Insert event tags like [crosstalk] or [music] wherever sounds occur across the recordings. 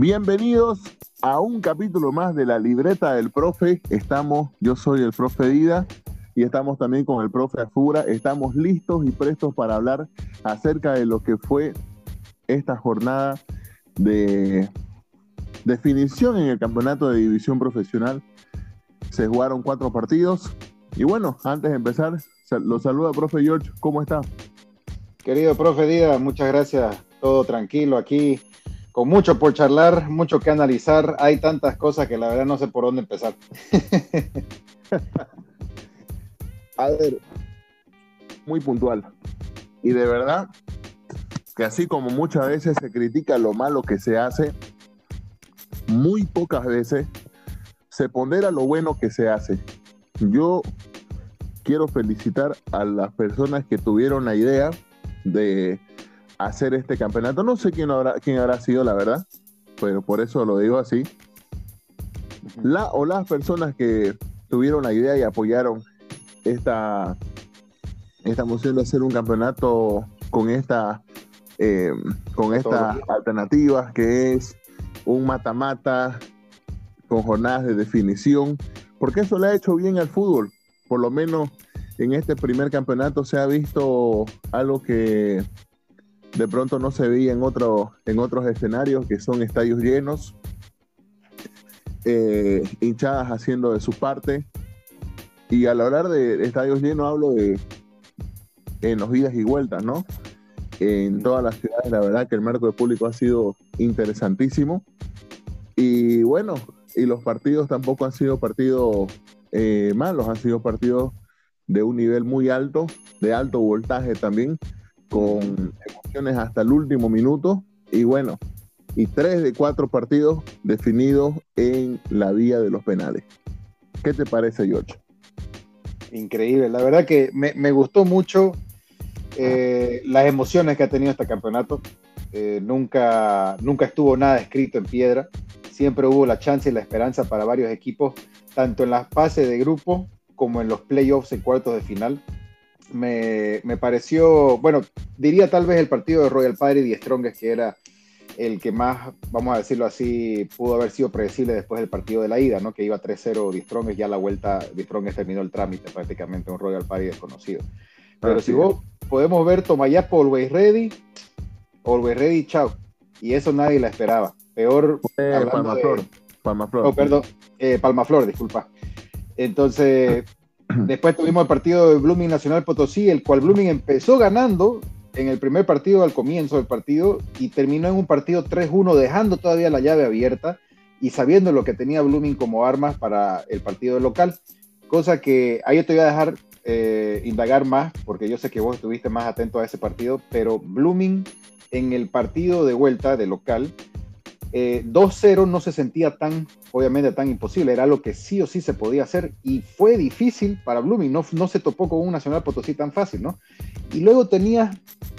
Bienvenidos a un capítulo más de la libreta del profe. Estamos, yo soy el profe Dida y estamos también con el profe Afura. Estamos listos y prestos para hablar acerca de lo que fue esta jornada de definición en el campeonato de división profesional. Se jugaron cuatro partidos. Y bueno, antes de empezar, los saluda profe George. ¿Cómo está? Querido profe Dida, muchas gracias. Todo tranquilo aquí con mucho por charlar, mucho que analizar. Hay tantas cosas que la verdad no sé por dónde empezar. [laughs] A ver, muy puntual. Y de verdad que así como muchas veces se critica lo malo que se hace, muy pocas veces se pondera lo bueno que se hace. Yo quiero felicitar a las personas que tuvieron la idea de hacer este campeonato. No sé quién habrá, quién habrá sido, la verdad, pero por eso lo digo así. La o las personas que tuvieron la idea y apoyaron esta, esta moción de hacer un campeonato con esta eh, con esta alternativa que es un mata-mata con jornadas de definición, porque eso le ha hecho bien al fútbol. Por lo menos en este primer campeonato se ha visto algo que de pronto no se veía en, otro, en otros escenarios, que son estadios llenos, eh, hinchadas haciendo de su parte. Y al hablar de estadios llenos hablo de en los idas y vueltas, ¿no? En todas las ciudades, la verdad que el marco de público ha sido interesantísimo. Y bueno, y los partidos tampoco han sido partidos eh, malos, han sido partidos de un nivel muy alto, de alto voltaje también, con emociones hasta el último minuto. Y bueno, y tres de cuatro partidos definidos en la vía de los penales. ¿Qué te parece, George? Increíble, la verdad que me, gustó mucho eh, las emociones que ha tenido este campeonato. Eh, nunca, nunca estuvo nada escrito en piedra. Siempre hubo la chance y la esperanza para varios equipos, tanto en las fases de grupo como en los playoffs en cuartos de final me, pareció, bueno, diría tal vez el partido de Royal Party y Strongest, que era el que más, vamos a decirlo así, pudo haber sido predecible después del partido de la ida, ¿no? Que iba 3-0 de Strongest, ya la vuelta de Strongest terminó el trámite prácticamente, un Royal Party desconocido. Pero si vos podemos ver Tomayapo Always Ready, Always Ready, chao. Y eso nadie la esperaba. Peor. Eh, Palmaflor. Palmaflor. Oh, perdón. Eh, Palmaflor, disculpa. Entonces, [clears throat] Después tuvimos el partido de Blooming Nacional Potosí, el cual Blooming empezó ganando en el primer partido al comienzo del partido y terminó en un partido 3-1 dejando todavía la llave abierta y sabiendo lo que tenía Blooming como armas para el partido local, cosa que ahí te voy a dejar eh, indagar más porque yo sé que vos estuviste más atento a ese partido, pero Blooming en el partido de vuelta de local 2-0 eh, no se sentía tan, obviamente, tan imposible, era lo que sí o sí se podía hacer y fue difícil para Blooming, no, no se topó con un Nacional Potosí tan fácil, ¿no? Y luego tenía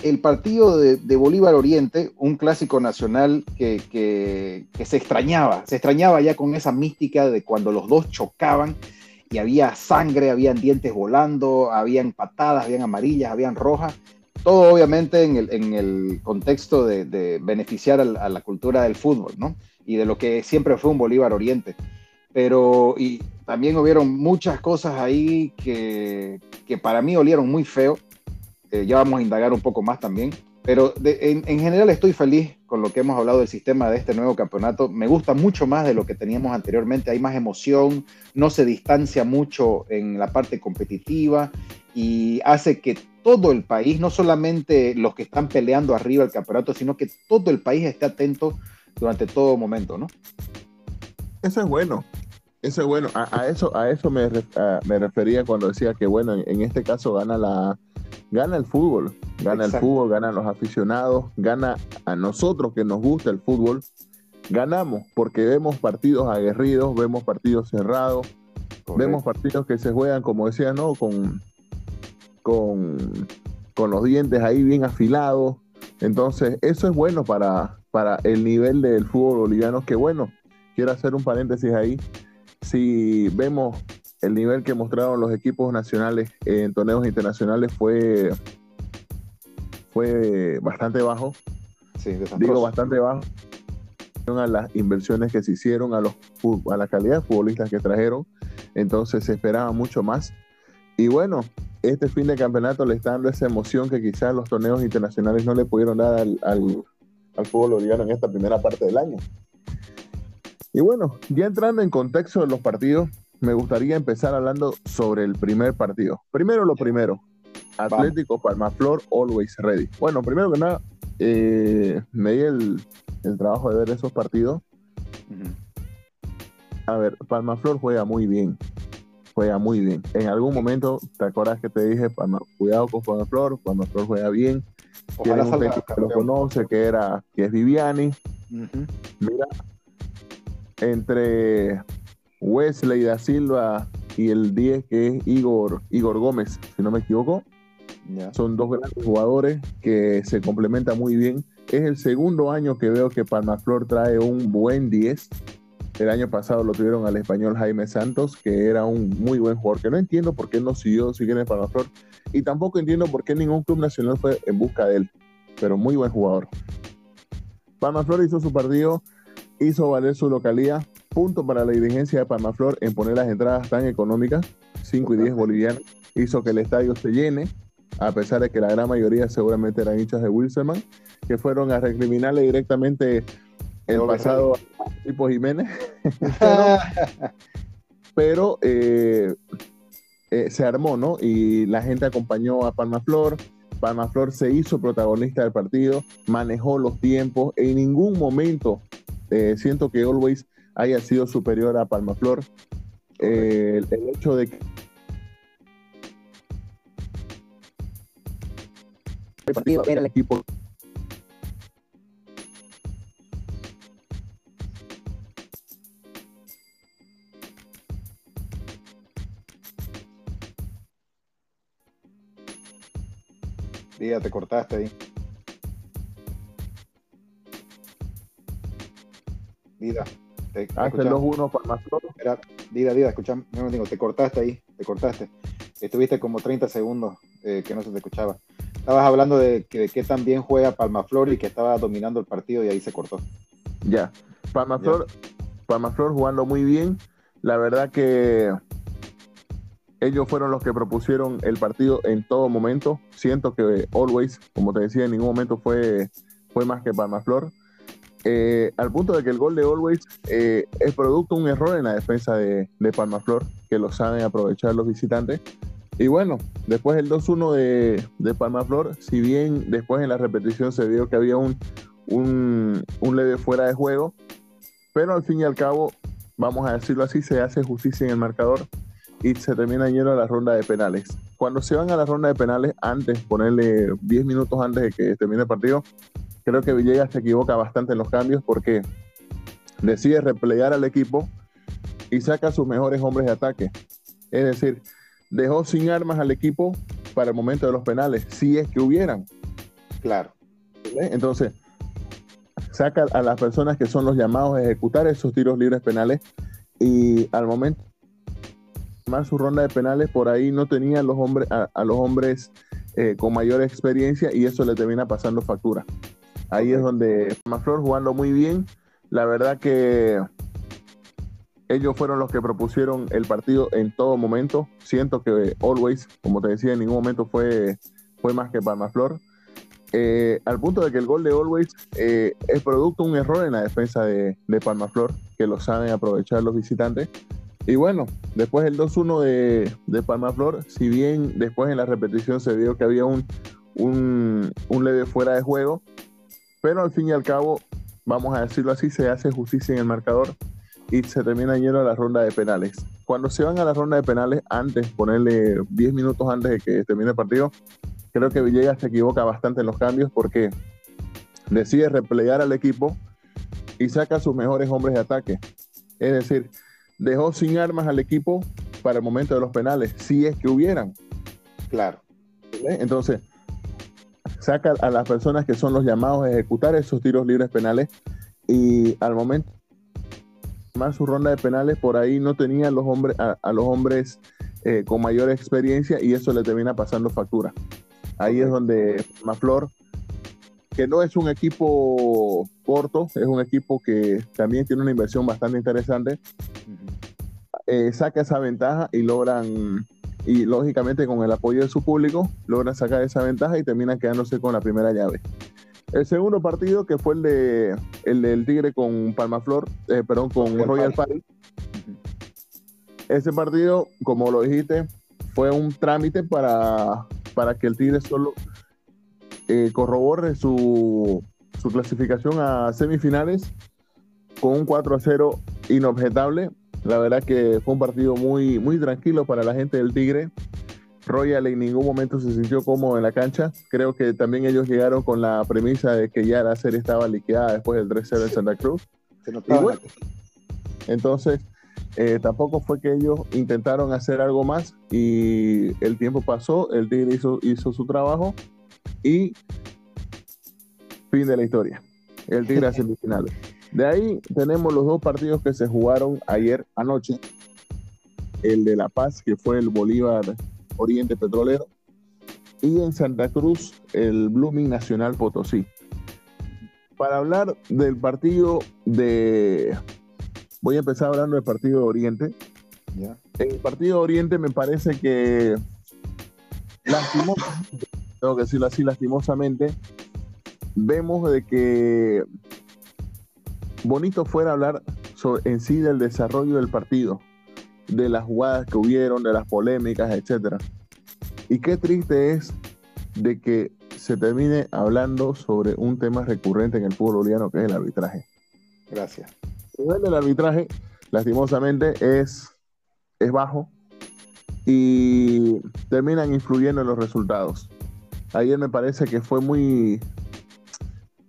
el partido de, Bolívar Oriente, un clásico nacional que, que, se extrañaba, se extrañaba ya con esa mística de cuando los dos chocaban y había sangre, habían dientes volando, habían patadas, habían amarillas, habían rojas, todo obviamente en el, contexto de, beneficiar a la, cultura del fútbol, ¿no? Y de lo que siempre fue un Bolívar Oriente. Pero y también hubieron muchas cosas ahí que, para mí olieron muy feo. Eh, ya vamos a indagar un poco más también. Pero en, en, general estoy feliz con lo que hemos hablado del sistema de este nuevo campeonato. Me gusta mucho más de lo que teníamos anteriormente. Hay más emoción, no se distancia mucho en la parte competitiva y hace que todo el país, no solamente los que están peleando arriba del campeonato, sino que todo el país esté atento durante todo momento, ¿no? Eso es bueno. Eso es bueno. A, eso, a eso me, me, refería cuando decía que, bueno, en, este caso gana la gana el fútbol. Gana el fútbol, ganan los aficionados, gana a nosotros que nos gusta el fútbol. Ganamos porque vemos partidos aguerridos, vemos partidos cerrados, vemos partidos que se juegan, como decía, ¿no? Con, con, los dientes ahí bien afilados. Entonces, eso es bueno para, para el nivel del fútbol boliviano, que bueno, quiero hacer un paréntesis ahí. Si vemos el nivel que mostraron los equipos nacionales en torneos internacionales fue, fue bastante bajo. Sí, Digo bastante bajo. a las inversiones que se hicieron, a, los, a la calidad de futbolistas que trajeron. Entonces se esperaba mucho más. Y bueno, este fin de campeonato le está dando esa emoción que quizás los torneos internacionales no le pudieron dar al, al, al fútbol boliviano en esta primera parte del año. Y bueno, ya entrando en contexto de los partidos, me gustaría empezar hablando sobre el primer partido. Primero lo primero, Atlético Palmaflor, always ready. Bueno, primero que nada, eh, me di el, el, trabajo de ver esos partidos. A ver, Palmaflor juega muy bien. Juega muy bien. En algún momento, ¿te acuerdas que te dije, Palma, cuidado con Palmaflor? Palmaflor juega bien. Tiene un que lo conoce, que, era, que es Viviani. Mira, entre Wesley da Silva y el 10 que es Igor, Igor Gómez, si no me equivoco. Son dos grandes jugadores que se complementan muy bien. Es el segundo año que veo que Palmaflor trae un buen 10. El año pasado lo tuvieron al español Jaime Santos, que era un muy buen jugador, que no entiendo por qué no siguió siguiendo en Palmaflor. Y tampoco entiendo por qué ningún club nacional fue en busca de él. Pero muy buen jugador. Palmaflor hizo su partido, hizo valer su localía. Punto para la dirigencia de Palmaflor en poner las entradas tan económicas, 5 y 10 bolivianos. Hizo que el estadio se llene a pesar de que la gran mayoría seguramente eran hinchas de Wilson, que fueron a recriminarle directamente el pasado a Tipo Jiménez. [laughs] pero, eh, eh, se armó, ¿no? Y la gente acompañó a Palma Flor. Palma Flor se hizo protagonista del partido, manejó los tiempos. En ningún momento eh, siento que Always haya sido superior a Palma Flor. el hecho de que el partido era el equipo Día, te cortaste ahí. Dida. Te, Hace 2-1 para más Dida, Dida, escuchame, no, digo, te cortaste ahí, te cortaste. Estuviste como 30 segundos eh, que no se te escuchaba. Estabas hablando de que, de qué tan bien juega Palmaflor y que estaba dominando el partido y ahí se cortó. Ya, Palmaflor, Palmaflor jugando muy bien. La verdad que ellos fueron los que propusieron el partido en todo momento. Siento que Always, como te decía, en ningún momento fue, fue más que Palmaflor. Eh, al punto de que el gol de Always eh, es producto de un error en la defensa de, de Palmaflor, que lo saben aprovechar los visitantes. Y bueno, después el 2-1 de, de Palmaflor, si bien después en la repetición se vio que había un, un, un leve fuera de juego, pero al fin y al cabo, vamos a decirlo así, se hace justicia en el marcador y se termina yendo a la ronda de penales. Cuando se van a la ronda de penales, antes, ponerle 10 minutos antes de que termine el partido, creo que Villegas se equivoca bastante en los cambios porque decide replegar al equipo y saca a sus mejores hombres de ataque. Es decir, dejó sin armas al equipo para el momento de los penales, si es que hubieran. Claro. Entonces, saca a las personas que son los llamados a ejecutar esos tiros libres penales y al momento más su ronda de penales por ahí no tenía los hombres a, los hombres eh, con mayor experiencia y eso le termina pasando factura. Ahí es donde Maflor jugando muy bien. La verdad que ellos fueron los que propusieron el partido en todo momento. Siento que Always, como te decía, en ningún momento fue, fue más que Palmaflor. Eh, al punto de que el gol de Always eh, es producto de un error en la defensa de, de Palmaflor, que lo saben aprovechar los visitantes. Y bueno, después el 2-1 de, de Palmaflor, si bien después en la repetición se vio que había un, un, leve fuera de juego, pero al fin y al cabo, vamos a decirlo así, se hace justicia en el marcador y se termina yendo a la ronda de penales. Cuando se van a la ronda de penales, antes, ponerle 10 minutos antes de que termine el partido, creo que Villegas se equivoca bastante en los cambios porque decide replegar al equipo y saca a sus mejores hombres de ataque. Es decir, dejó sin armas al equipo para el momento de los penales, si es que hubieran. Claro. Entonces, saca a las personas que son los llamados a ejecutar esos tiros libres penales y al momento más su ronda de penales, por ahí no tenía los hombres, a, los hombres eh, con mayor experiencia y eso le termina pasando factura. Ahí es donde Maflor, que no es un equipo corto, es un equipo que también tiene una inversión bastante interesante, eh, saca esa ventaja y logran, y lógicamente con el apoyo de su público, logran sacar esa ventaja y terminan quedándose con la primera llave. El segundo partido, que fue el de el del Tigre con Palmaflor, eh, perdón, con Royal Party. Ese partido, como lo dijiste, fue un trámite para, para que el Tigre solo eh, corrobore su, su clasificación a semifinales con un 4 a 0 inobjetable. La verdad que fue un partido muy, muy tranquilo para la gente del Tigre. Royal en ningún momento se sintió cómodo en la cancha. Creo que también ellos llegaron con la premisa de que ya la serie estaba liquidada después del 3-0 en Santa Cruz. entonces, eh, tampoco fue que ellos intentaron hacer algo más y el tiempo pasó, el Tigre hizo, hizo su trabajo y fin de la historia. El Tigre a [laughs] semifinales. De ahí tenemos los dos partidos que se jugaron ayer anoche. El de La Paz, que fue el Bolívar Oriente Petrolero, y en Santa Cruz, el Blooming Nacional Potosí. Para hablar del partido de... Voy a empezar hablando del partido de Oriente. El partido de Oriente me parece que lastimosamente, tengo que decirlo así, lastimosamente, vemos de que bonito fuera hablar en sí del desarrollo del partido, de las jugadas que hubieron, de las polémicas, etcétera. Y qué triste es de que se termine hablando sobre un tema recurrente en el fútbol boliviano, que es el arbitraje. Gracias. El nivel del arbitraje, lastimosamente, es, es bajo y terminan influyendo en los resultados. Ayer me parece que fue muy,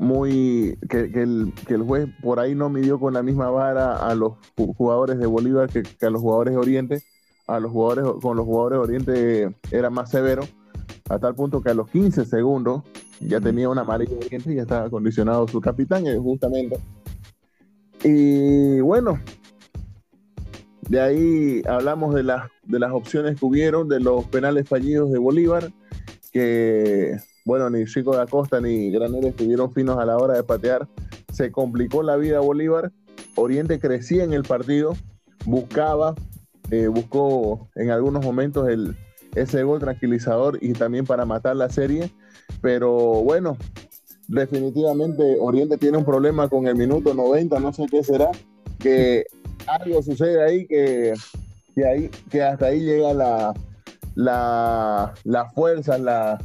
muy que, el, juez por ahí no midió con la misma vara a los jugadores de Bolívar que, a los jugadores de Oriente. A los jugadores con los jugadores de Oriente era más severo, a tal punto que a los 15 segundos ya tenía una amarilla de Oriente y ya estaba condicionado su capitán, eh, justamente. Y bueno, de ahí hablamos de, las de las opciones que hubieron, de los penales fallidos de Bolívar, que bueno, ni Chico de Acosta ni Granero estuvieron finos a la hora de patear. Se complicó la vida a Bolívar. Oriente crecía en el partido, buscaba, eh, buscó en algunos momentos el, ese gol tranquilizador y también para matar la serie. Pero bueno, definitivamente Oriente tiene un problema con el minuto 90, no sé qué será, que algo sucede ahí que, que, ahí, que hasta ahí llega la, la, la fuerza, la,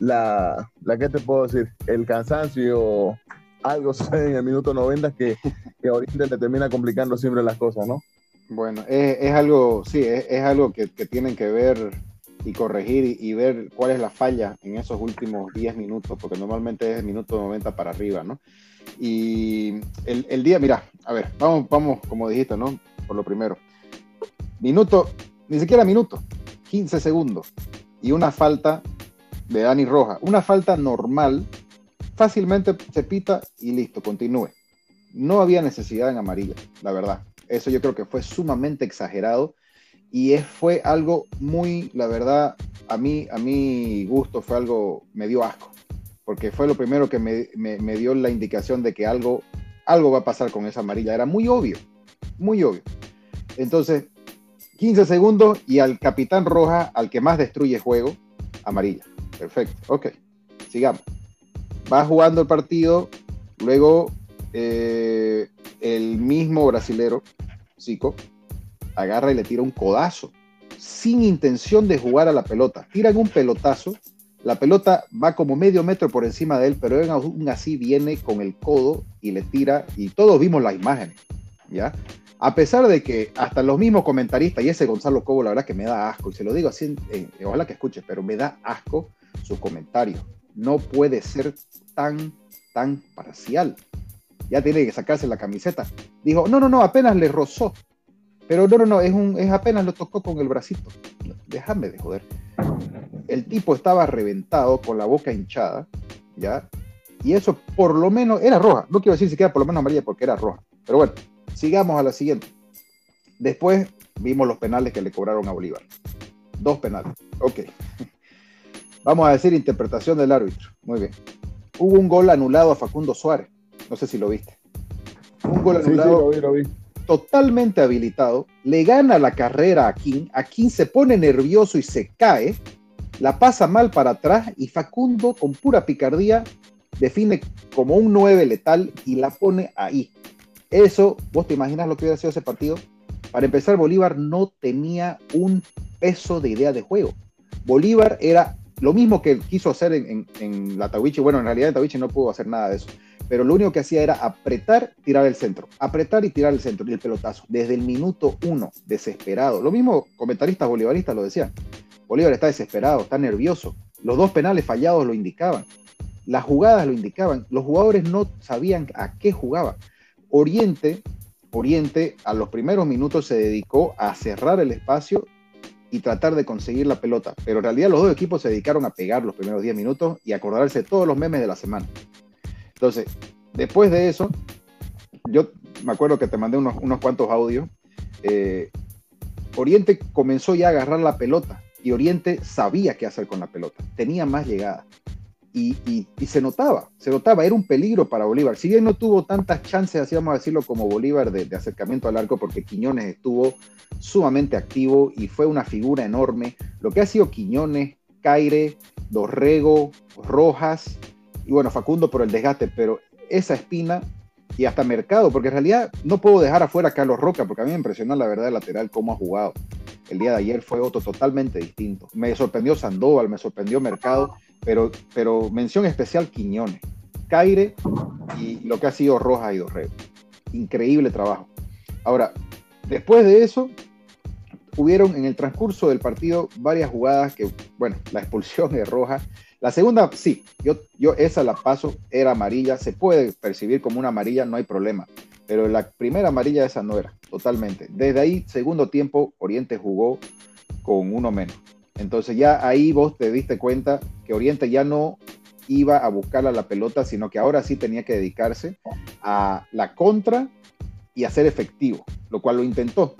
la, la que te puedo decir, el cansancio, algo [laughs] sucede en el minuto 90 que, que Oriente le termina complicando siempre las cosas, ¿no? Bueno, es, algo, sí, es, algo que, tienen que ver y corregir y, ver cuál es la falla en esos últimos 10 minutos, porque normalmente es el minuto 90 para arriba, ¿no? Y el, el, día, mira, a ver, vamos, vamos, como dijiste, ¿no? Por lo primero. Minuto, ni siquiera minuto, 15 segundos. Y una falta de Dani Roja. Una falta normal, fácilmente se pita y listo, continúe. No había necesidad en amarilla, la verdad. Eso yo creo que fue sumamente exagerado y fue algo muy, la verdad, a mí, a mi gusto fue algo, me dio asco, porque fue lo primero que me, me dio la indicación de que algo, algo va a pasar con esa amarilla. Era muy obvio, muy obvio. Entonces, 15 segundos y al capitán roja, al que más destruye juego, amarilla. Perfecto, ok. Sigamos. Va jugando el partido, luego eh, el mismo brasilero, Zico, agarra y le tira un codazo, sin intención de jugar a la pelota. Tiran un pelotazo, la pelota va como medio metro por encima de él, pero aún así viene con el codo y le tira, y todos vimos las imágenes, ¿ya? A pesar de que hasta los mismos comentaristas, y ese Gonzalo Cobo, la verdad que me da asco, y se lo digo así, ojalá que escuches, pero me da asco su comentario. No puede ser tan, tan parcial. Ya tiene que sacarse la camiseta. Dijo, no, no, no, apenas le rozó. Pero no, no, no, es, un, es apenas lo tocó con el bracito. Déjame de joder. El tipo estaba reventado con la boca hinchada, ¿ya? Y eso por lo menos era roja. No quiero decir siquiera por lo menos amarilla porque era roja. Pero bueno, sigamos a la siguiente. Después vimos los penales que le cobraron a Bolívar. Dos penales. Ok. Vamos a decir interpretación del árbitro. Muy bien. hubo un gol anulado a Facundo Suárez. No sé si lo viste. Un gol anulado. Sí, lo vi, lo vi. Totalmente habilitado. Le gana la carrera a King. A King se pone nervioso y se cae. La pasa mal para atrás y Facundo, con pura picardía, define como un 9 letal y la pone ahí. Eso, vos te imaginas lo que hubiera sido ese partido. Para empezar, Bolívar no tenía un peso de idea de juego. Bolívar era lo mismo que quiso hacer en, la Tawichi. Bueno, en realidad en Tawichi no pudo hacer nada de eso. Pero lo único que hacía era apretar, tirar el centro. Apretar y tirar el centro y el pelotazo. Desde el minuto uno, desesperado. Lo mismo comentaristas bolivaristas lo decían. Bolívar está desesperado, está nervioso. Los dos penales fallados lo indicaban. Las jugadas lo indicaban. Los jugadores no sabían a qué jugaba. Oriente, Oriente a los primeros minutos se dedicó a cerrar el espacio y tratar de conseguir la pelota. Pero en realidad los dos equipos se dedicaron a pegar los primeros 10 minutos y acordarse todos los memes de la semana. Entonces, después de eso, yo me acuerdo que te mandé unos, unos cuantos audios. Eh, Oriente comenzó ya a agarrar la pelota y Oriente sabía qué hacer con la pelota. Tenía más llegada y, se notaba, se notaba, era un peligro para Bolívar. Si bien no tuvo tantas chances, así vamos a decirlo, como Bolívar de, acercamiento al arco, porque Quiñones estuvo sumamente activo y fue una figura enorme. Lo que ha sido Quiñones, Caire, Dorrego, Rojas y bueno, Facundo por el desgaste, pero esa espina y hasta Mercado, porque en realidad no puedo dejar afuera a Carlos Roca, porque a mí me impresionó la verdad el lateral cómo ha jugado. El día de ayer fue otro totalmente distinto. Me sorprendió Sandoval, me sorprendió Mercado pero, pero mención especial Quiñones, Caire y lo que ha sido Roja y Dorrego. Increíble trabajo. Ahora, después de eso, hubieron en el transcurso del partido varias jugadas que, bueno, la expulsión de Roja. La segunda, sí, yo, yo esa la paso, era amarilla, se puede percibir como una amarilla, no hay problema. Pero la primera amarilla esa no era, totalmente. Desde ahí, segundo tiempo, Oriente jugó con uno menos. Entonces ya ahí vos te diste cuenta que Oriente ya no iba a buscar a la pelota, sino que ahora sí tenía que dedicarse a la contra y a ser efectivo, lo cual lo intentó.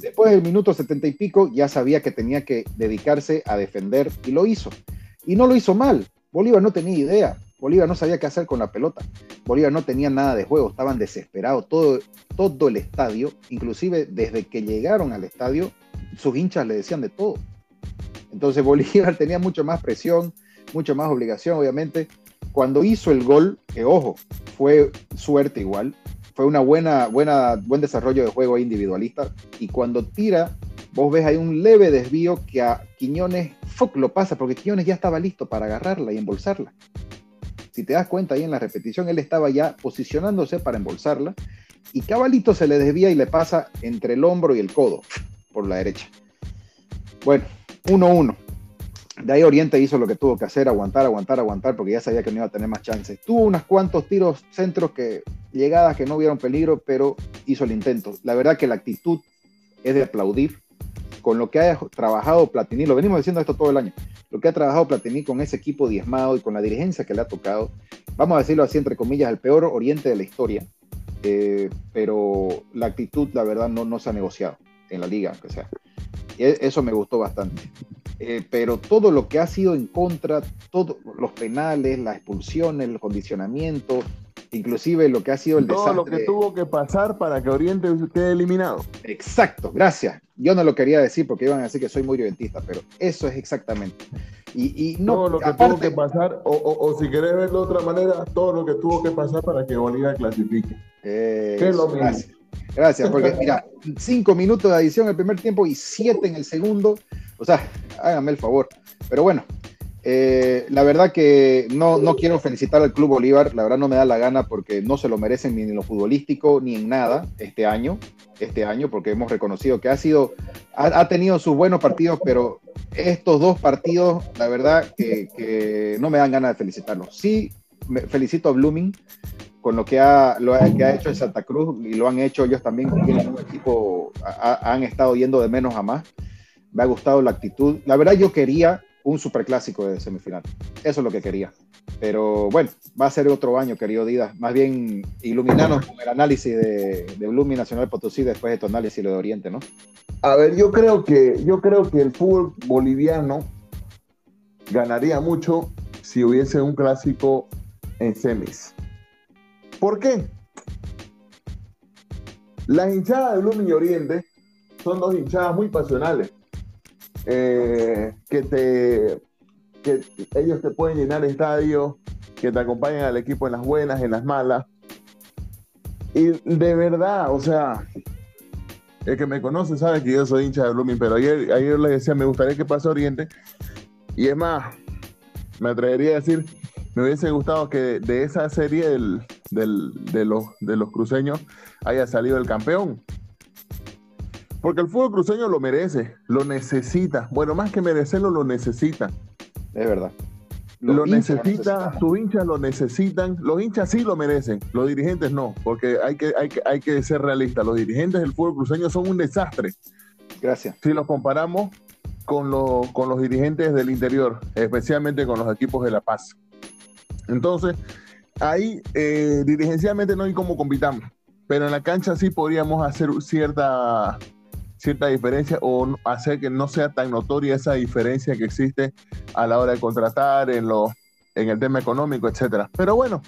Después del minuto setenta y pico ya sabía que tenía que dedicarse a defender y lo hizo. Y no lo hizo mal. Bolívar no tenía idea. Bolívar no sabía qué hacer con la pelota. Bolívar no tenía nada de juego, estaban desesperados. Todo, todo el estadio, inclusive desde que llegaron al estadio, sus hinchas le decían de todo. Entonces Bolívar [laughs] tenía mucho más presión, mucho más obligación, obviamente. Cuando hizo el gol, que ojo, fue suerte igual, fue una buena, buena, buen desarrollo de juego individualista. Y cuando tira, vos ves ahí un leve desvío que a Quiñones fuck, lo pasa, porque Quiñones ya estaba listo para agarrarla y embolsarla. Si te das cuenta ahí en la repetición, él estaba ya posicionándose para embolsarla y Cabalito se le desvía y le pasa entre el hombro y el codo por la derecha. Bueno, 1-1. De ahí Oriente hizo lo que tuvo que hacer, aguantar, aguantar, aguantar, porque ya sabía que no iba a tener más chances. Tuvo unos cuantos tiros centros que, llegadas que no hubieron peligro, pero hizo el intento. La verdad que la actitud es de aplaudir. Con lo que ha trabajado Platini, lo venimos diciendo esto todo el año, lo que ha trabajado Platini con ese equipo diezmado y con la dirigencia que le ha tocado, vamos a decirlo así, entre comillas, el peor Oriente de la historia. Eh, pero la actitud, la verdad, no, no se ha negociado en la liga, aunque sea. E, eso me gustó bastante. Eh, pero todo lo que ha sido en contra, todos los penales, las expulsiones, el condicionamiento, inclusive lo que ha sido el todo lo que tuvo que pasar para que Oriente quede eliminado. Exacto, gracias. Yo no lo quería decir porque iban a decir que soy muy orientista, pero eso es exactamente. Y, no, todo lo que tuvo que pasar, o, si querés verlo de otra manera, todo lo que tuvo que pasar para que Bolívar clasifique. es lo mismo. Gracias, porque [laughs] mira, cinco minutos de adición en el primer tiempo y siete en el segundo. O sea, háganme el favor. Pero bueno, eh, la verdad que no, no quiero felicitar al Club Bolívar, la verdad no me da la gana porque no se lo merecen ni en lo futbolístico ni en nada este año, este año, porque hemos reconocido que ha sido, ha, tenido sus buenos partidos, pero estos dos partidos, la verdad que, que no me dan ganas de felicitarlos. Sí, me felicito a Blooming con lo que ha, lo que ha hecho en Santa Cruz y lo han hecho ellos también, tienen un equipo, han estado yendo de menos a más. Me ha gustado la actitud. La verdad yo quería un superclásico de semifinal. Eso es lo que quería. Pero bueno, va a ser otro año, querido Didas. Más bien iluminarnos con el análisis de, de Nacional Potosí después de tu análisis de Oriente, ¿no? A ver, yo creo que, yo creo que el fútbol boliviano ganaría mucho si hubiese un clásico en semis. ¿Por qué? Las hinchadas de Blooming y Oriente son dos hinchadas muy pasionales. Eh, que te que ellos te pueden llenar estadio, que te acompañan al equipo en las buenas, en las malas. Y de verdad, o sea, el que me conoce sabe que yo soy hincha de Blooming, pero ayer, ayer les decía, me gustaría que pase Oriente. Y es más, me atrevería a decir, me hubiese gustado que de esa serie del, de, los, de los cruceños haya salido el campeón. Porque el fútbol cruceño lo merece, lo necesita. Bueno, más que merecerlo, lo necesita. Es verdad. lo necesita, sus hinchas lo necesitan. Los hinchas sí lo merecen, los dirigentes no, porque hay que, hay que, hay que ser realistas. Los dirigentes del fútbol cruceño son un desastre. Gracias. Si los comparamos con, con los dirigentes del interior, especialmente con los equipos de La Paz. Entonces, ahí eh, dirigencialmente no hay cómo compitamos, pero en la cancha sí podríamos hacer cierta, cierta diferencia o hacer que no sea tan notoria esa diferencia que existe a la hora de contratar en, lo, en el tema económico, etcétera. Pero bueno,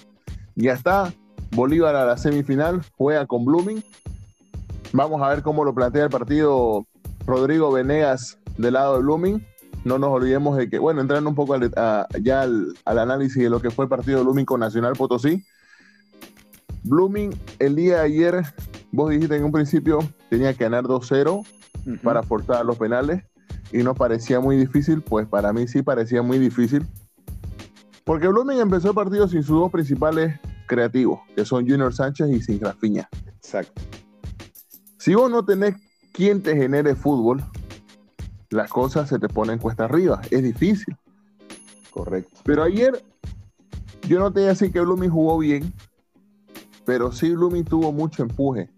ya está. Bolívar a la semifinal, juega con Blooming. Vamos a ver cómo lo plantea el partido Rodrigo Venegas del lado de Blooming no nos olvidemos de que, bueno, entrando un poco ya al, análisis de lo que fue el partido de Blooming con Nacional Potosí. Blooming, el día de ayer, vos dijiste en un principio, tenía que ganar 2-0 para forzar los penales y no parecía muy difícil, pues para mí sí parecía muy difícil. Porque Blooming empezó el partido sin sus dos principales creativos, que son Junior Sánchez y Sin Rafiña. Exacto. Si vos no tenés quien te genere fútbol, las cosas se te ponen cuesta arriba. Es difícil. Correcto. Pero ayer, yo no te voy a decir que Blooming jugó bien, pero sí Blooming tuvo mucho empuje.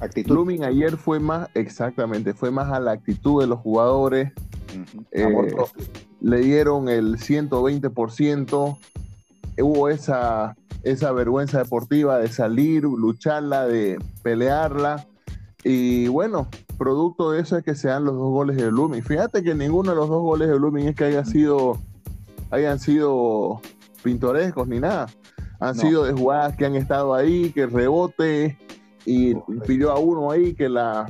Actitud. Blooming ayer fue más, exactamente, fue más a la actitud de los jugadores. Eh, le dieron el 120%. Hubo esa, esa vergüenza deportiva de salir, lucharla, de pelearla. Y bueno, producto de eso es que sean los dos goles de Blooming. Fíjate que ninguno de los dos goles de Blooming es que haya sido, hayan sido pintorescos ni nada. Han sido de jugadas que han estado ahí, que rebote y pidió a uno ahí que la,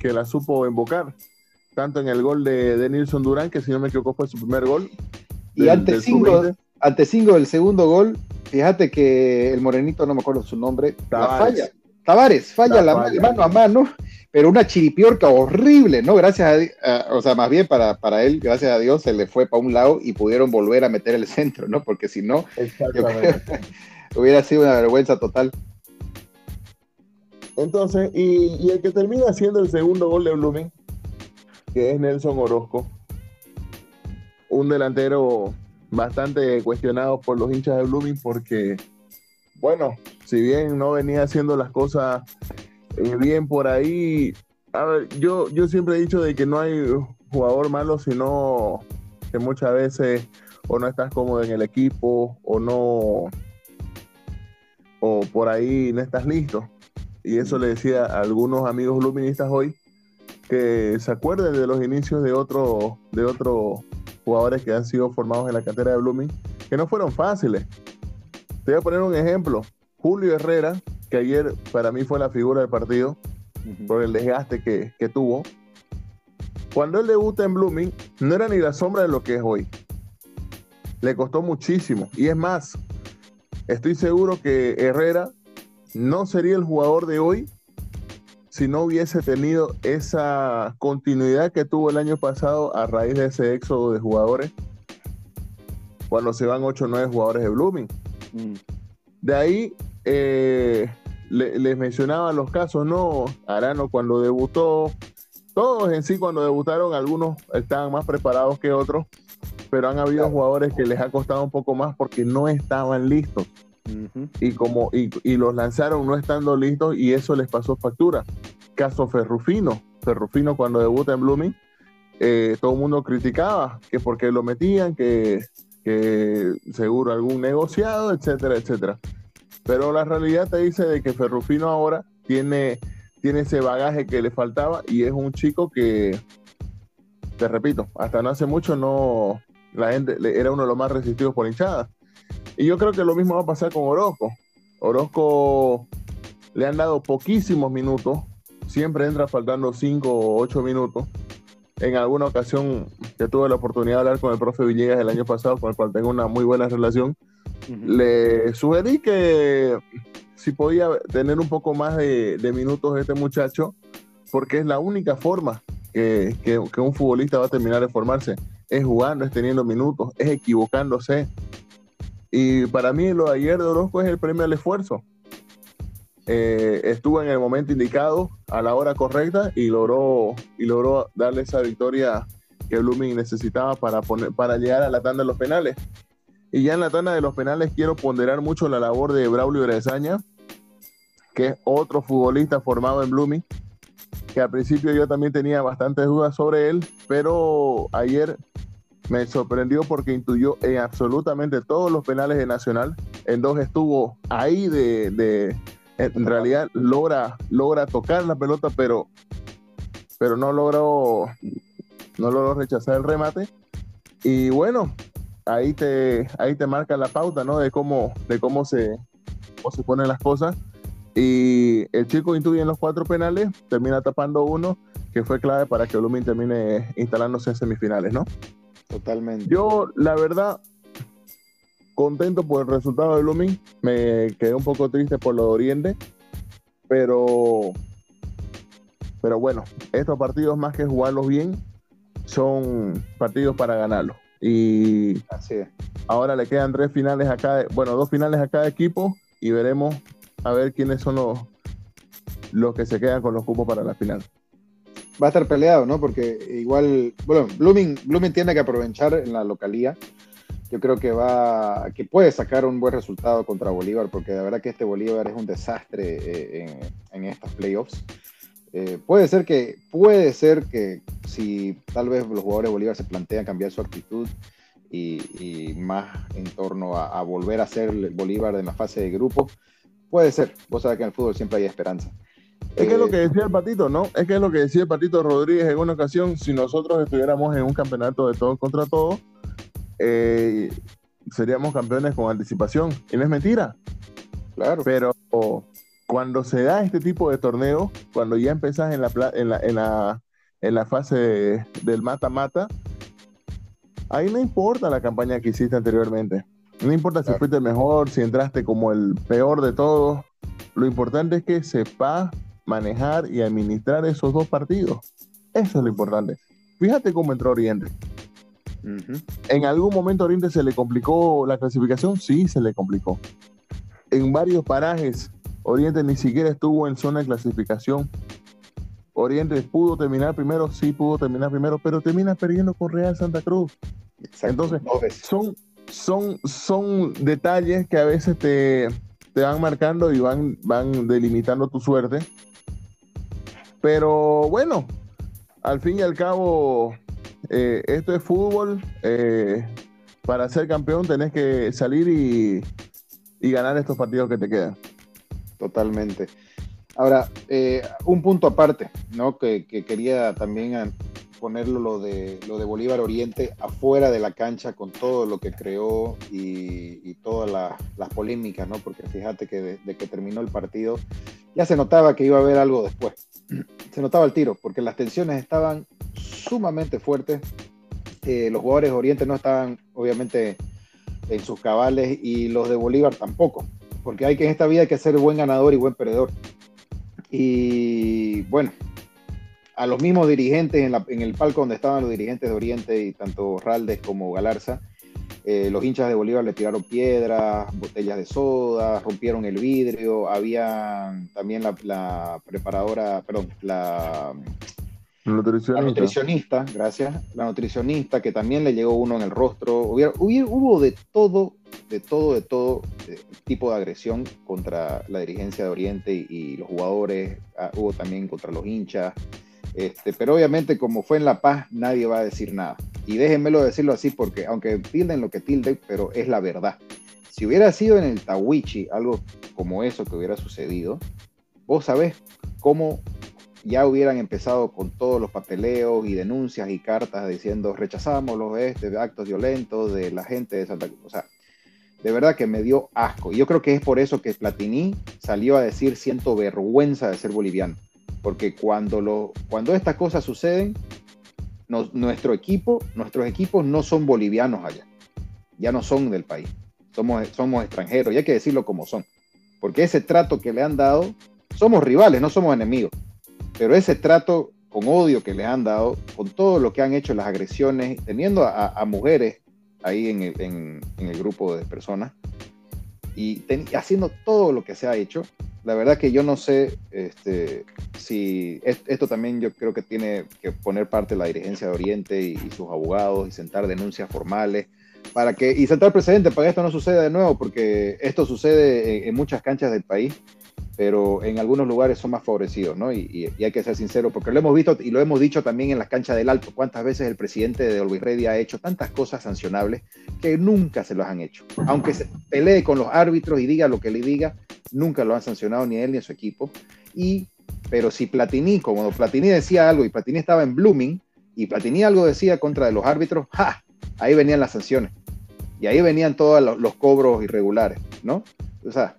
que la supo invocar. Tanto en el gol de, de Nilson Durán, que si no me equivoco fue su primer gol. Y ante, cinco, ante cinco del segundo gol, fíjate que el morenito, no me acuerdo su nombre, la falla. Tavares falla la, mano a mano pero una chiripiorca horrible, ¿no? Gracias a, o sea, más bien para, para, él, gracias a Dios, se le fue para un lado y pudieron volver a meter el centro, ¿no? Porque si no, [laughs] hubiera sido una vergüenza total. Entonces, y, el que termina haciendo el segundo gol de Blooming, que es Nelson Orozco, un delantero bastante cuestionado por los hinchas de Blooming porque, bueno, si bien no venía haciendo las cosas eh, bien por ahí. A ver, yo, yo siempre he dicho de que no hay jugador malo, sino que muchas veces o no estás cómodo en el equipo o no, o por ahí no estás listo. Y eso le decía a algunos amigos luministas hoy, que se acuerden de los inicios de otros de otros jugadores que han sido formados en la cantera de Blooming, que no fueron fáciles. Te voy a poner un ejemplo. Julio Herrera que ayer para mí fue la figura del partido por el desgaste que, tuvo. Cuando él debuta en Blooming, no era ni la sombra de lo que es hoy. Le costó muchísimo. Y es más, estoy seguro que Herrera no sería el jugador de hoy si no hubiese tenido esa continuidad que tuvo el año pasado a raíz de ese éxodo de jugadores, cuando se van 8 o 9 jugadores de Blooming. Mm. De ahí eh, les mencionaba los casos, ¿no? Arano cuando debutó, todos en sí cuando debutaron, algunos estaban más preparados que otros, pero han habido jugadores que les ha costado un poco más porque no estaban listos. Y como y, los lanzaron no estando listos y eso les pasó factura. Caso Ferrufino. Ferrufino cuando debuta en Blooming, eh, todo el mundo criticaba que porque lo metían, que, que seguro algún negociado, etcétera, etcétera. Pero la realidad te dice de que Ferrufino ahora tiene, tiene ese bagaje que le faltaba y es un chico que, te repito, hasta no hace mucho no, la gente era uno de los más resistidos por hinchadas. Y yo creo que lo mismo va a pasar con Orozco. Orozco le han dado poquísimos minutos, siempre entra faltando 5 o 8 minutos. En alguna ocasión que tuve la oportunidad de hablar con el profe Villegas el año pasado, con el cual tengo una muy buena relación, le sugerí que si podía tener un poco más de, minutos este muchacho, porque es la única forma que, un futbolista va a terminar de formarse. Es jugando, es teniendo minutos, es equivocándose. Y para mí lo de ayer de Orozco es el premio al esfuerzo. Eh, estuvo en el momento indicado, a la hora correcta, y logró, darle esa victoria que Blooming necesitaba para, para llegar a la tanda de los penales. Y ya en la tanda de los penales quiero ponderar mucho la labor de Braulio Bresaña, que es otro futbolista formado en Blooming, que al principio yo también tenía bastantes dudas sobre él, pero ayer me sorprendió porque intuyó en absolutamente todos los penales de Nacional. En dos estuvo ahí de, en realidad logra, logra tocar la pelota, pero, pero no logró, no logró rechazar el remate. Y bueno, ahí te, ahí te marca la pauta, ¿no? De cómo, de cómo se, cómo se ponen las cosas. Y el chico intuye en los cuatro penales, termina tapando uno, que fue clave para que Blooming termine instalándose en semifinales, ¿no? Totalmente. Yo, la verdad, contento por el resultado de Blooming. Me quedé un poco triste por lo de Oriente, pero, pero bueno, estos partidos más que jugarlos bien, son partidos para ganarlos. Y ahora le quedan tres finales a cada, bueno, dos finales a cada equipo y veremos a ver quiénes son los, los que se quedan con los cupos para la final. Va a estar peleado, ¿no? Porque igual, bueno, Blooming, Blooming tiene que aprovechar en la localía. Yo creo que va, que puede sacar un buen resultado contra Bolívar, porque de verdad que este Bolívar es un desastre eh, en, en estos playoffs. Eh, puede ser que, puede ser que si tal vez los jugadores de Bolívar se plantean cambiar su actitud y, más en torno a, volver a ser el Bolívar en la fase de grupo, puede ser. Vos sabés que en el fútbol siempre hay esperanza. Es que es lo que decía el Patito, ¿no? Es que es lo que decía el Patito Rodríguez en una ocasión, si nosotros estuviéramos en un campeonato de todos contra todos, eh, seríamos campeones con anticipación. Y no es mentira. Claro. Pero cuando se da este tipo de torneo, cuando ya empezás en la, en la, en la, en la fase del mata-mata, ahí no importa la campaña que hiciste anteriormente. No importa si fuiste el mejor, si entraste como el peor de todos. Lo importante es que sepas manejar y administrar esos dos partidos. Eso es lo importante. Fíjate cómo entró Oriente. ¿En algún momento Oriente se le complicó la clasificación? Sí, se le complicó. En varios parajes Oriente ni siquiera estuvo en zona de clasificación. Oriente pudo terminar primero, sí pudo terminar primero, pero termina perdiendo con Real Santa Cruz. Entonces, son, son, son detalles que a veces te, van marcando y van, van delimitando tu suerte. Pero bueno, al fin y al cabo, eh, esto es fútbol. Eh, para ser campeón tenés que salir y, y ganar estos partidos que te quedan totalmente. Ahora, eh, un punto aparte, ¿no? Que, quería también ponerlo lo de, lo de Bolívar Oriente afuera de la cancha con todo lo que creó y, todas las polémicas, ¿no? Porque fíjate que desde que terminó el partido ya se notaba que iba a haber algo después. [clears throat] Se notaba el tiro, porque las tensiones estaban sumamente fuertes. Eh, los jugadores de Oriente no estaban, obviamente, en sus cabales y los de Bolívar tampoco porque hay que en esta vida hay que ser buen ganador y buen perdedor. Y bueno, a los mismos dirigentes en, el palco donde estaban los dirigentes de Oriente y tanto Raldes como Galarza, eh, los hinchas de Bolívar le tiraron piedras, botellas de soda, rompieron el vidrio, había también la, la preparadora, perdón, la Nutricionista. La nutricionista, gracias. La nutricionista que también le llegó uno en el rostro. hubo de todo, de todo, de todo tipo de agresión contra la dirigencia de Oriente y, los jugadores. Ah, hubo también contra los hinchas. Este, pero obviamente como fue en La Paz, nadie va a decir nada. Y déjenmelo decirlo así porque aunque tilden lo que tilden, pero es la verdad. Si hubiera sido en el Tawichi algo como eso que hubiera sucedido, vos sabés cómo ya hubieran empezado con todos los papeleos y denuncias y cartas diciendo rechazamos los este, actos violentos de la gente de Santa Cruz. De verdad que me dio asco. Y yo creo que es por eso que Platini salió a decir siento vergüenza de ser boliviano. Porque cuando, lo, cuando estas cosas suceden, nuestro equipo, nuestros equipos no son bolivianos allá. Ya no son del país. Somos, somos extranjeros. Y hay que decirlo como son. Porque ese trato que le han dado, somos rivales, no somos enemigos. Pero ese trato con odio que le han dado, con todo lo que han hecho, las agresiones, teniendo a mujeres ahí en el, grupo de personas y haciendo todo lo que se ha hecho. La verdad que yo no sé este, si esto también yo creo que tiene que poner parte la dirigencia de Oriente y, sus abogados y sentar denuncias formales para que y sentar precedente para que esto no suceda de nuevo, porque esto sucede en muchas canchas del país pero en algunos lugares son más favorecidos, ¿no? Y, hay que ser sincero, porque lo hemos visto y lo hemos dicho también en las canchas del Alto, cuántas veces el presidente de Always Ready ha hecho tantas cosas sancionables que nunca se los han hecho. Aunque se pelee con los árbitros y diga lo que le diga, nunca lo han sancionado ni él ni su equipo. Y, pero si Platini, como Platini decía algo y Platini estaba en Blooming y Platini algo decía contra de los árbitros, ¡ja! Ahí venían las sanciones. Y ahí venían todos los, los cobros irregulares, ¿no? O sea,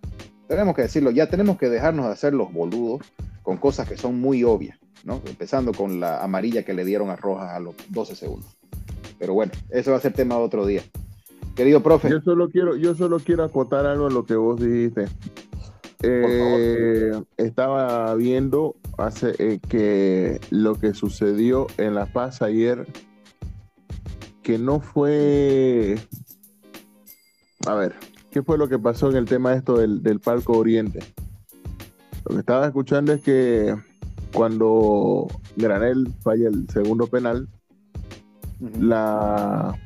tenemos que decirlo, ya tenemos que dejarnos de hacer los boludos con cosas que son muy obvias, ¿no? Empezando con la amarilla que le dieron a Rojas a los 12 segundos. Pero bueno, eso va a ser tema de otro día. Querido profe. Yo solo quiero, yo solo quiero acotar algo en lo que vos dijiste. Eh, estaba viendo hace eh, que lo que sucedió en La Paz ayer, que no fue, a ver, ¿Qué fue lo que pasó en el tema esto del, del Palco Oriente? Lo que estaba escuchando es que cuando Granel falla el segundo penal, la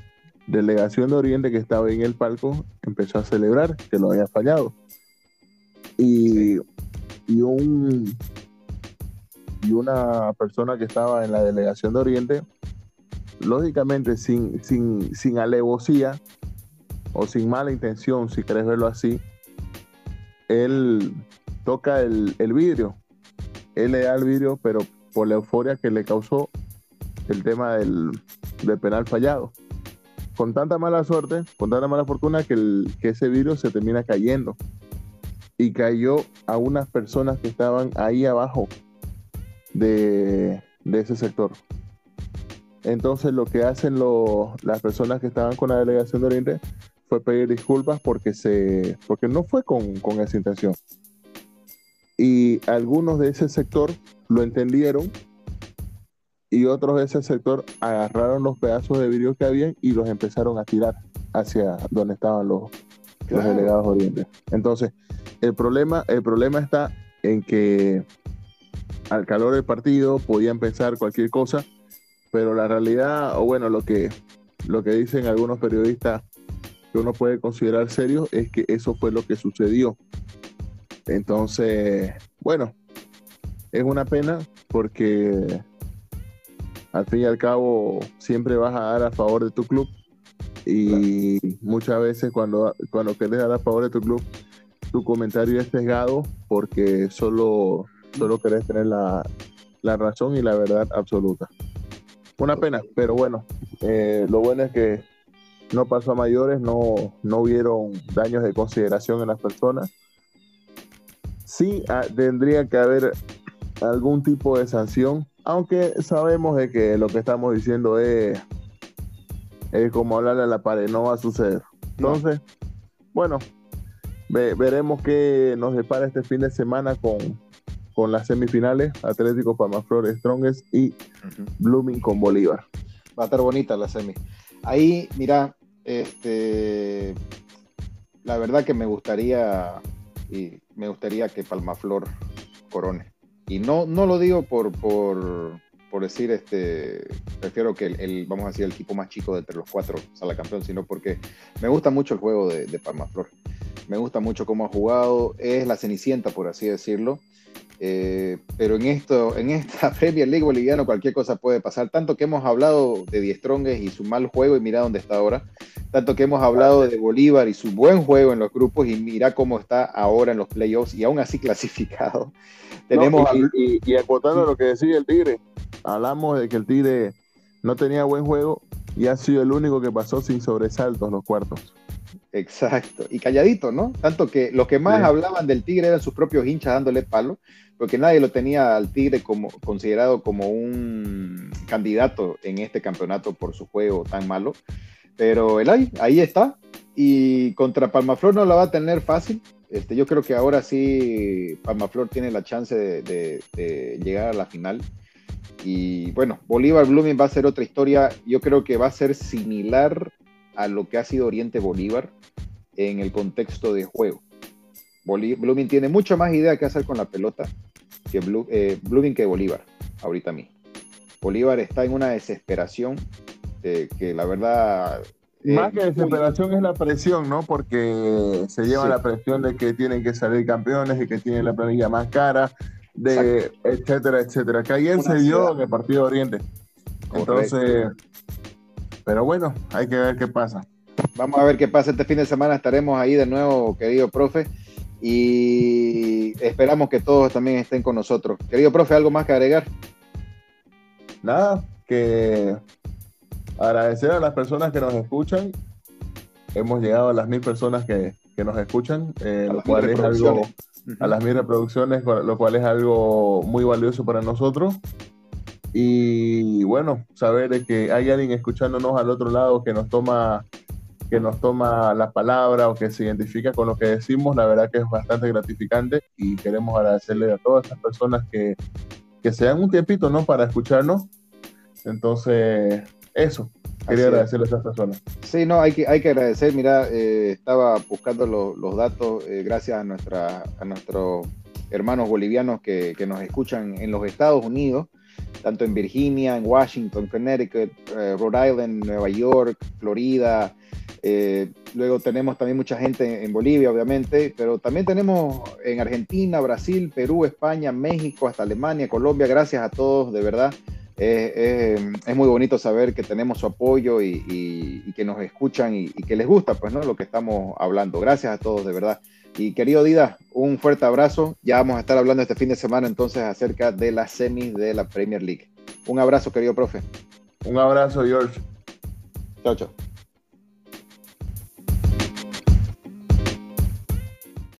delegación de Oriente que estaba en el palco empezó a celebrar que lo había fallado. Y, y, un, y una persona que estaba en la delegación de Oriente, lógicamente sin, sin, sin alevosía, o sin mala intención, si querés verlo así, él toca el, vidrio. Él le da el vidrio, pero por la euforia que le causó el tema del, penal fallado. Con tanta mala suerte, con tanta mala fortuna, que, el, que ese vidrio se termina cayendo. Y cayó a unas personas que estaban ahí abajo de, ese sector. Entonces lo que hacen las personas que estaban con la delegación de Oriente fue pedir disculpas porque, se, porque no fue con, con esa intención. Y algunos de ese sector lo entendieron y otros de ese sector agarraron los pedazos de vidrio que habían y los empezaron a tirar hacia donde estaban los, los delegados orientes. Entonces, el problema, el problema está en que al calor del partido podían pensar cualquier cosa, pero la realidad, o bueno, lo que, lo que dicen algunos periodistas uno puede considerar serio es que eso fue lo que sucedió. Entonces, bueno, es una pena porque al fin y al cabo siempre vas a dar a favor de tu club y muchas veces cuando, cuando quieres dar a favor de tu club, tu comentario es sesgado porque solo, solo querés tener la, razón y la verdad absoluta. Una pena, pero bueno, eh, lo bueno es que no pasó a mayores, no, no hubieron daños de consideración en las personas. Sí ah, tendría que haber algún tipo de sanción, aunque sabemos de que lo que estamos diciendo es, es como hablarle a la pared, no va a suceder. Entonces, bueno, veremos qué nos depara este fin de semana con, con las semifinales, Atlético Palmaflor Strongest y Blooming con Bolívar. Va a estar bonita la semi. Ahí, mira, este, la verdad que me gustaría, y me gustaría que Palmaflor corone. Y no, no lo digo por, por, por decir, este, prefiero que el, vamos a decir, el equipo más chico de entre los cuatro salga campeón, sino porque me gusta mucho el juego de, de Palmaflor. Me gusta mucho cómo ha jugado, es la cenicienta, por así decirlo. Eh, pero en, esto, en esta [laughs] Premier League boliviana cualquier cosa puede pasar. Tanto que hemos hablado de Die Strongest y su mal juego y mira dónde está ahora. Tanto que hemos hablado de Bolívar y su buen juego en los grupos y mira cómo está ahora en los playoffs y aún así [laughs] clasificado. Tenemos y, y, lo que decía el Tigre, hablamos de que el Tigre no tenía buen juego y ha sido el único que pasó sin sobresaltos los cuartos. Exacto, y calladito, ¿no? Tanto que los que más hablaban del Tigre eran sus propios hinchas dándole palo, porque nadie lo tenía al Tigre como considerado como un candidato en este campeonato por su juego tan malo. Pero el ahí, ahí está. Y contra Palmaflor no la va a tener fácil. Este, yo creo que ahora sí Palmaflor tiene la chance de, de llegar a la final. Y bueno, Bolívar Blooming va a ser otra historia. Yo creo que va a ser similar a lo que ha sido Oriente Bolívar en el contexto de juego. Blooming tiene mucho más idea que hacer con la pelota que eh, Blooming que Bolívar, ahorita a mí. Bolívar está en una desesperación que la verdad... Más que desesperación es la presión, ¿no? Porque se lleva la presión de que tienen que salir campeones y que tienen la planilla más cara, de etcétera, etcétera. Que ayer se dio en el partido de Oriente. Entonces, pero bueno, hay que ver qué pasa. Vamos a ver qué pasa este fin de semana. Estaremos ahí de nuevo, querido profe. Y esperamos que todos también estén con nosotros. Querido profe, ¿algo más que agregar? Nada, que agradecer a las personas que nos escuchan. Hemos llegado a las mil personas que, nos escuchan, eh, lo cual es algo, a las mil reproducciones, lo cual es algo muy valioso para nosotros. Y bueno, saber que hay alguien escuchándonos al otro lado que nos toma que nos toma la palabra o que se identifica con lo que decimos, la verdad que es bastante gratificante y queremos agradecerle a todas estas personas que, que se dan un tiempito, ¿no? Para escucharnos. Entonces, eso, quería agradecerle a estas personas. Sí, no, hay que, hay que agradecer, mira, eh, estaba buscando los datos eh, gracias a, nuestra, a nuestros hermanos bolivianos que, que, nos escuchan en los Estados Unidos, tanto en Virginia, en Washington, Connecticut, eh, Rhode Island, Nueva York, Florida, eh, luego tenemos también mucha gente en Bolivia, obviamente, pero también tenemos en Argentina, Brasil, Perú, España, México, hasta Alemania, Colombia. Gracias a todos, de verdad. es muy bonito saber que tenemos su apoyo y, que nos escuchan y, que les gusta, pues, ¿no? Lo que estamos hablando. Gracias a todos, de verdad. Y querido Dida, un fuerte abrazo. Ya vamos a estar hablando este fin de semana entonces acerca de las semis de la Premier League. Un abrazo, querido profe. Un abrazo, George. Chao, chao.